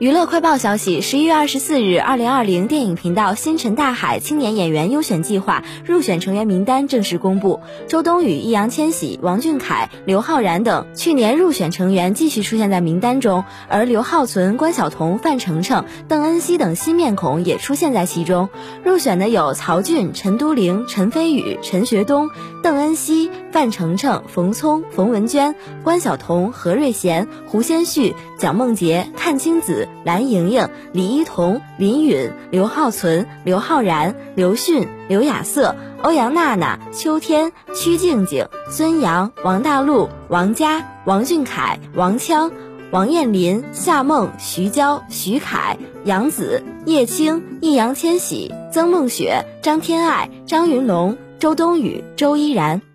娱乐快报消息：十一月二十四日，二零二零电影频道星辰大海青年演员优选计划入选成员名单正式公布。周冬雨、易烊千玺、王俊凯、刘昊然等去年入选成员继续出现在名单中，而刘浩存、关晓彤、范丞丞、邓恩熙等新面孔也出现在其中。入选的有曹骏、陈都灵、陈飞宇、陈学冬、邓恩熙、范丞丞、冯聪、冯文娟、关晓彤、何瑞贤、胡先煦、蒋梦婕、阚清子。蓝盈莹、李一桐、林允、刘浩存、刘昊然、刘迅、刘亚瑟、欧阳娜娜、秋天、曲静静、孙杨、王大陆、王佳、王俊凯、王锵、王彦霖、夏梦、徐娇、徐凯、杨紫、叶青、易烊千玺、曾梦雪、张天爱、张云龙、周冬雨、周依然。